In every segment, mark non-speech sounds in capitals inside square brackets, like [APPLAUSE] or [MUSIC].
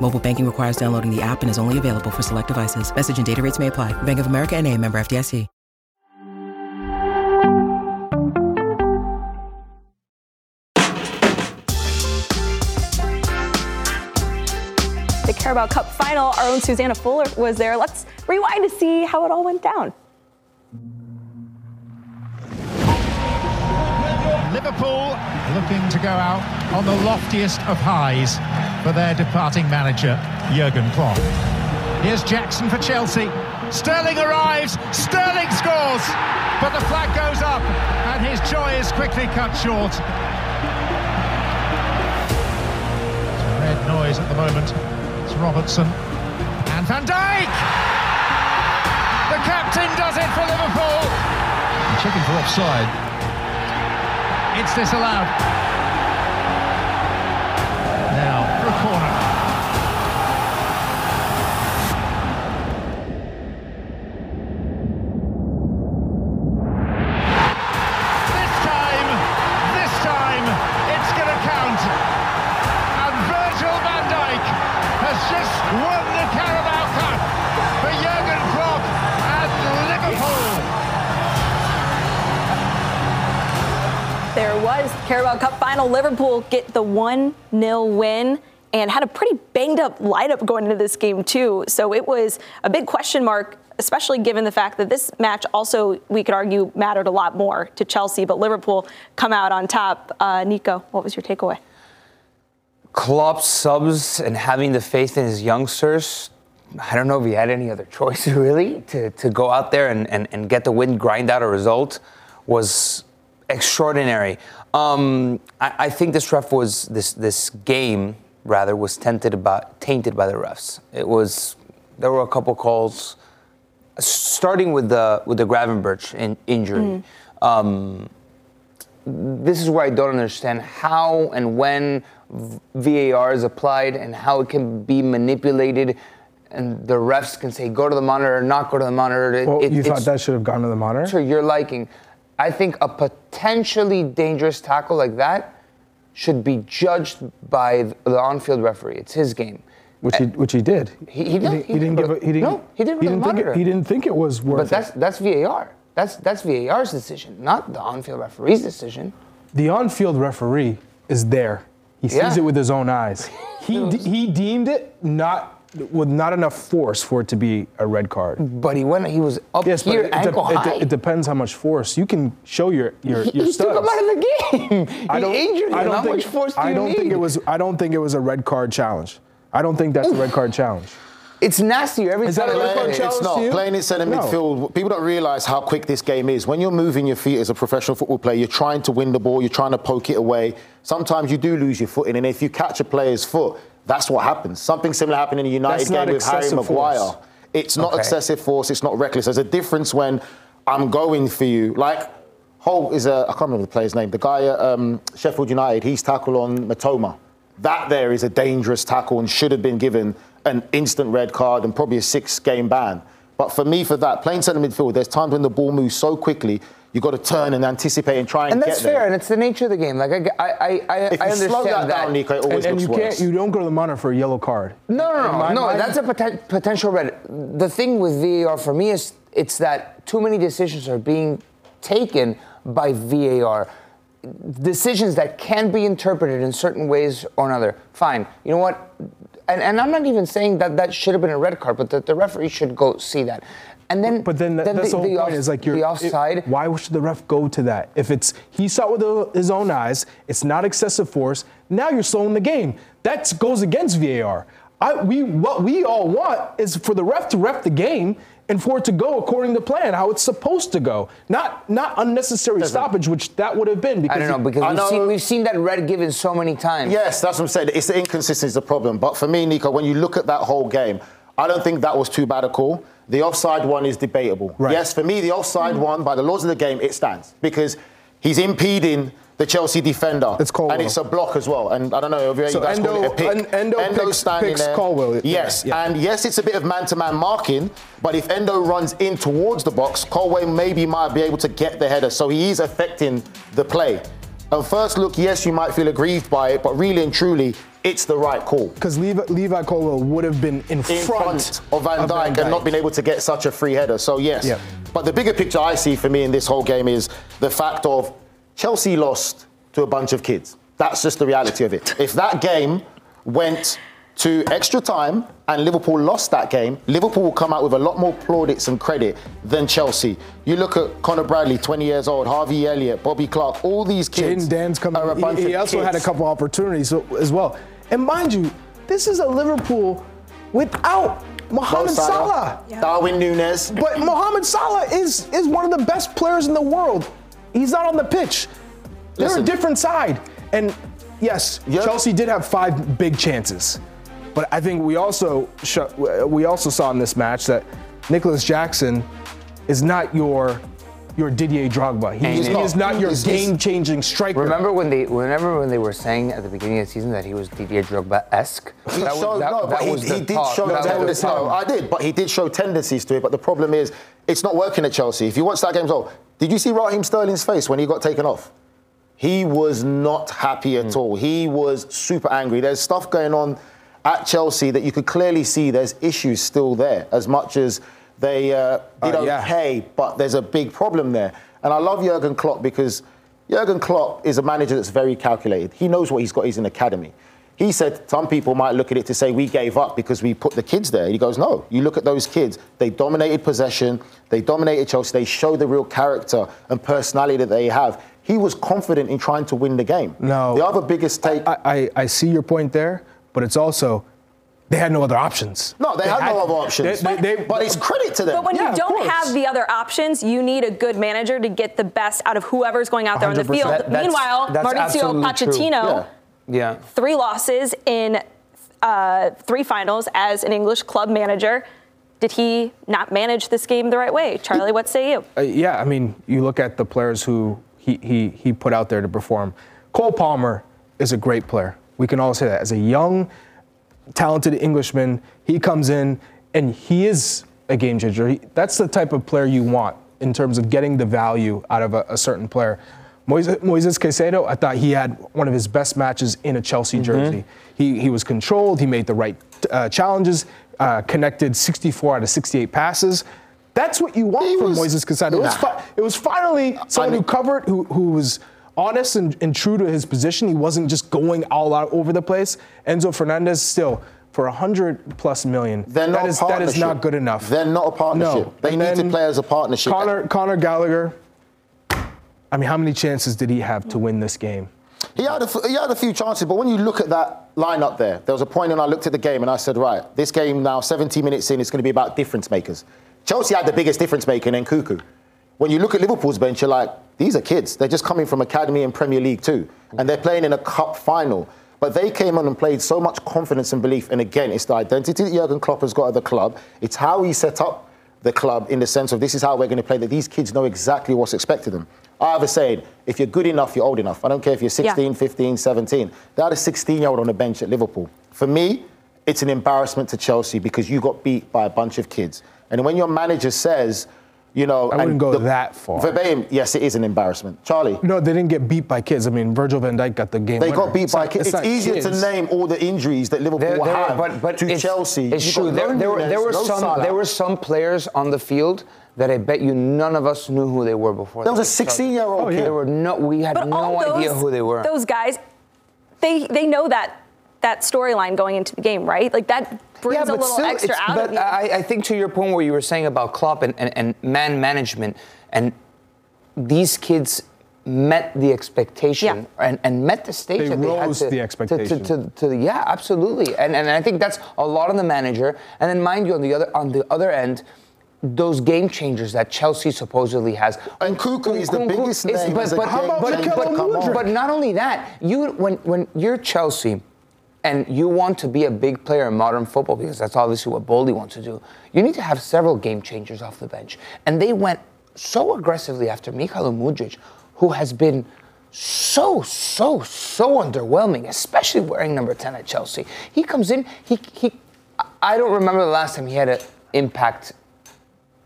Mobile banking requires downloading the app and is only available for select devices. Message and data rates may apply. Bank of America and a member FDIC. The Carabao Cup final, our own Susanna Fuller was there. Let's rewind to see how it all went down. Liverpool looking to go out on the loftiest of highs for their departing manager, Jurgen Klopp. Here's Jackson for Chelsea. Sterling arrives, Sterling scores, but the flag goes up and his joy is quickly cut short. Red noise at the moment. It's Robertson and Van Dijk! The captain does it for Liverpool. Checking for offside. It's disallowed. Was Carabao Cup final. Liverpool get the 1 0 win and had a pretty banged up lineup going into this game, too. So it was a big question mark, especially given the fact that this match also, we could argue, mattered a lot more to Chelsea. But Liverpool come out on top. Uh, Nico, what was your takeaway? Klopp subs and having the faith in his youngsters. I don't know if he had any other [LAUGHS] choice really to, to go out there and, and, and get the win, grind out a result was extraordinary. Um, I, I think this ref was this this game rather was tainted about tainted by the refs. It was there were a couple calls, starting with the with the Gravenberch in, injury. Um, this is where I don't understand how and when VAR is applied and how it can be manipulated. And the refs can say, go to the monitor, not go to the monitor. It- Well, it- you thought that should have gone to the monitor? to your liking. I think a potentially dangerous tackle like that should be judged by the on-field referee. It's his game. Which he, which he did. He, he, did, didn't- he didn't give. A, he didn't. No, he didn't. He didn't think. It, he didn't think it was worth. But that's that's VAR. That's that's VAR's decision, not the on-field referee's decision. the on-field referee is there. He sees Yeah. it with his own eyes. He [LAUGHS] de- he deemed it not with not enough force for it to be a red card. But he went. He was up Yes, here, it, de- ankle it, high. de- it depends how much force you can show your your he your he took him out of the game. [LAUGHS] He injured him. I don't How think, much force do I you don't think it was. I don't think it was a red card challenge. I don't think that's a red card challenge. It's nastier every Is that time. a red card It's challenge not. to you? Playing in centre No. midfield, people don't realise how quick this game is. When you're moving your feet as a professional football player, you're trying to win the ball, you're trying to poke it away. Sometimes you do lose your footing, and if you catch a player's foot, that's what happens. Something similar happened in the United game with Harry Maguire. force. It's not Okay. excessive force, it's not reckless. There's a difference when I'm going for you. Like, Holt is a, I can't remember the player's name, the guy at um, Sheffield United, he's tackled on Mitoma. That there is a dangerous tackle and should have been given an instant red card and probably a six game ban. But for me, for that, playing centre midfield, there's times when the ball moves so quickly, you've got to turn and anticipate and try and, get it. And that's fair, and it's the nature of the game. Like I, I, I, I, If I you understand slow that, that. down, Nico, it always And, and you looks can't, worse. you don't go to the monitor for a yellow card. No, no, no, My- no. my- That's a poten- potential red. The thing with VAR for me is it's that too many decisions are being taken by VAR. Decisions that can be interpreted in certain ways or another. Fine. You know what? And, and I'm not even saying that that should have been a red card, but that the referee should go see that. And then, But then, that, that's the, whole point off- is like you're the it- offside. why should the ref go to that? If it's he saw it with his own eyes, it's not excessive force. Now you're slowing the game. That goes against VAR. I, we what we all want is for the ref to ref the game and for it to go according to plan, how it's supposed to go. Not not unnecessary stoppage, which that would have been. Because I don't know because I we've know- seen we've seen that red given so many times. Yes, that's what I'm saying. It's the inconsistency is the problem. But for me, Nico, when you look at that whole game, I don't think that was too bad a call. The offside one is debatable. Right. Yes, for me, the offside one, by the laws of the game, it stands because he's impeding the Chelsea defender. It's Colwill. And it's a block as well. And I don't know if you So guys call it a pick. En- Endo picks- standing picks there. Yeah, Yes, yeah. and yes, it's a bit of man-to-man marking, but if Endo runs in towards the box, Colwill maybe might be able to get the header. So he is affecting the play. On first look, yes, you might feel aggrieved by it, but really and truly, it's the right call. because Levi, Levi Colwill would have been in, In front, front of Van Dijk and not been able to get such a free header. So yes. But the bigger picture I see for me in this whole game is the fact of Chelsea lost to a bunch of kids. That's just the reality of it. If that game went to extra time and Liverpool lost that game, Liverpool will come out with a lot more plaudits and credit than Chelsea. You look at Conor Bradley, 20 years old, Harvey Elliott, Bobby Clark, all these kids. Jayden Danns coming. are a bunch He, he also had a kids. couple opportunities as well. And mind you, this is a Liverpool without Mohamed Salah. Darwin Núñez. But Mohamed Salah is is one of the best players in the world. He's not on the pitch. They're Listen. a different side. And yes, Yeah. Chelsea did have five big chances. But I think we also sho- we also saw in this match that Nicolas Jackson is not your your Didier Drogba. He, He's he is not your He's- he's- game-changing striker. Remember when they remember when they were saying at the beginning of the season that he was Didier Drogba esque? He showed, no, but he, he did show that was tendencies. No, I did, but he did show tendencies to it. But the problem is, it's not working at Chelsea. If you watch that game as well, did you see Raheem Sterling's face when he got taken off? He was not happy at Hmm. all. He was super angry. There's stuff going on at Chelsea that you could clearly see there's issues still there, as much as they uh, did Uh, yeah. okay, but there's a big problem there. And I love Jurgen Klopp because Jurgen Klopp is a manager that's very calculated. He knows what he's got. He's an academy. He said some people might look at it to say we gave up because we put the kids there. He goes, no. You look at those kids. They dominated possession. They dominated Chelsea. They show the real character and personality that they have. He was confident in trying to win the game. No. The other biggest take. I, I, I see your point there, but it's also they had no other options. no, they, had, no other options. they- they- but it's credit to them. But when Yeah, you don't have the other options, you need a good manager to get the best out of whoever's going out there on the field. That- that's- Meanwhile, that's Mauricio. Pochettino, Yeah. Yeah. three losses in uh, three finals as an English club manager. Did he not manage this game the right way? Charlie, what say you? Uh, yeah, I mean, you look at the players who he, he, he put out there to perform. Cole Palmer is a great player. We can all say that. As a young, talented Englishman, he comes in and he is a game changer. He, that's the type of player you want in terms of getting the value out of a, a certain player. Moises, Moises Caicedo, I thought he had one of his best matches in a Chelsea jersey. He, he was controlled, he made the right uh, challenges, uh, connected 64 out of 68 passes. That's what you want He from was- Moises Caicedo. It, was fi- it was finally someone mean- who covered, who, who was honest and, and true to his position. He wasn't just going all out over the place. Enzo Fernandez still for 100 plus million. They're not that is, that is not good enough. They're not a partnership. No. They And need to play as a partnership. Connor, Conor Gallagher. I mean, how many chances did he have to win this game? He had, a, he had a few chances, but when you look at that lineup there, there was a point when I looked at the game and I said, right, this game now, 70 minutes in, it's going to be about difference makers. Chelsea had the biggest difference maker in Nkunku. When you look at Liverpool's bench, you're like, these are kids. They're just coming from Academy and Premier League too. And they're playing in a cup final. But they came on and played so much confidence and belief. And again, it's the identity that Jurgen Klopp has got at the club. It's how he set up the club in the sense of this is how we're going to play, that these kids know exactly what's expected of them. I have a saying, if you're good enough, you're old enough. I don't care if you're 16, 15, 17. They had a 16 year old on the bench at Liverpool. For me, it's an embarrassment to Chelsea because you got beat by a bunch of kids. And when your manager says, you know, I wouldn't go the- that far. Verbatim, yes, it is an embarrassment. Charlie. No, they didn't get beat by kids. I mean, Virgil van Dijk got the game. They winner. got beat It's by not- kids. It's, not easier to name all the injuries that Liverpool There, there were, have but, but to it's, Chelsea. It's true. There, there, were, there were no some. Salah. There were some players on the field that I bet you none of us knew who they were before. There was a 16-year-old Oh, yeah. kid. There were no. We had But no those, idea who they were. Those guys, they they know that that storyline going into the game, right? Like that brings a little extra it's- out but of you. I, I think to your point where you were saying about Klopp and, and, and man management, and these kids met the expectation and, and met the stage They that they rose had to, the expectation. To, to, to, yeah, absolutely. And, and I think that's a lot on the manager. And then mind you, on the other on the other end, those game changers that Chelsea supposedly has. And Nkunku is the biggest name But, as a but, game but, changer. but, Come on. but not only that, you when when you're Chelsea and you want to be a big player in modern football because that's obviously what Boehly wants to do. You need to have several game changers off the bench, and they went so aggressively after Mykhailo Mudryk, who has been so so so underwhelming, especially wearing number ten at Chelsea. He comes in, he he. I don't remember the last time he had an impact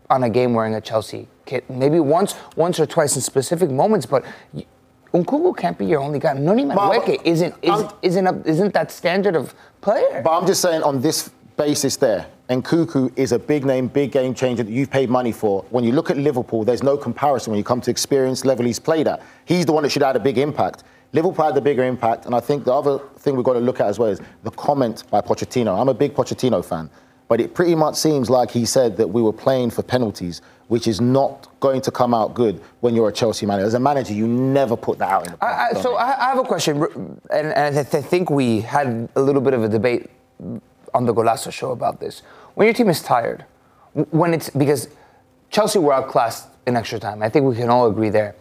on a game wearing a Chelsea kit. Maybe once, once or twice in specific moments, but Nkunku can't be your only guy. Noni Madueke isn't isn't isn't, a, isn't that standard of player. But I'm just saying on this basis there, and Nkunku is a big name, big game changer that you've paid money for. When you look at Liverpool, there's no comparison when you come to experience level he's played at. He's the one that should have had a big impact. Liverpool had the bigger impact, and I think the other thing we've got to look at as well is the comment by Pochettino. I'm a big Pochettino fan, but it pretty much seems like he said that we were playing for penalties, which is not going to come out good when you're a Chelsea manager. As a manager, you never put that out in the I, I, so I, I have a question, and, and I think we had a little bit of a debate on the Golazo show about this. When your team is tired, when it's because Chelsea were outclassed in extra time, I think we can all agree there.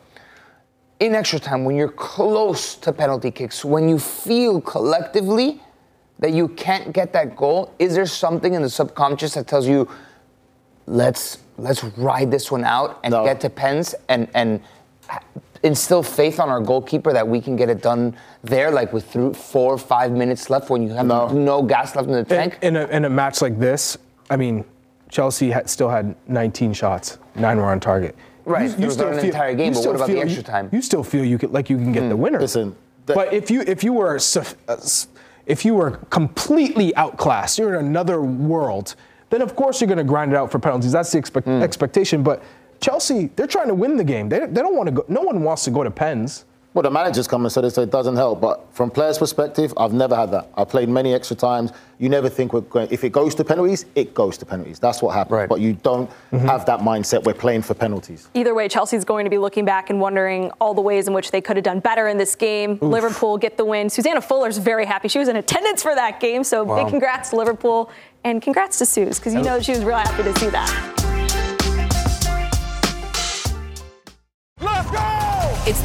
In extra time, when you're close to penalty kicks, when you feel collectively that you can't get that goal, is there something in the subconscious that tells you, let's let's ride this one out and No. get to pens and and instill faith on our goalkeeper that we can get it done there, like with through four or five minutes left when you have No. no, gas left in the tank? in, a, in a match like this, I mean, Chelsea had, still had 19 shots, nine were on target. Right, it was not an entire game, you but still what about the feel- extra you- time? You still feel you could, like you can get the winner. Listen, the- but if you if you were uh, s- if you were completely outclassed, you're in another world. Then of course you're going to grind it out for penalties. That's the expect- Hmm. expectation. But Chelsea, they're trying to win the game. They, they don't want to go. No one wants to go to pens. Well, the managers come and said it, so it doesn't help. But from players' perspective, I've never had that. I've played many extra times. You never think we're going. If it goes to penalties, it goes to penalties. That's what happens. Right. But you don't have that mindset. We're playing for penalties. Either way, Chelsea's going to be looking back and wondering all the ways in which they could have done better in this game. Liverpool get the win. Susanna Fuller's very happy. She was in attendance for that game, so Wow. big congrats to Liverpool and congrats to Suze because you know she was real happy to see that.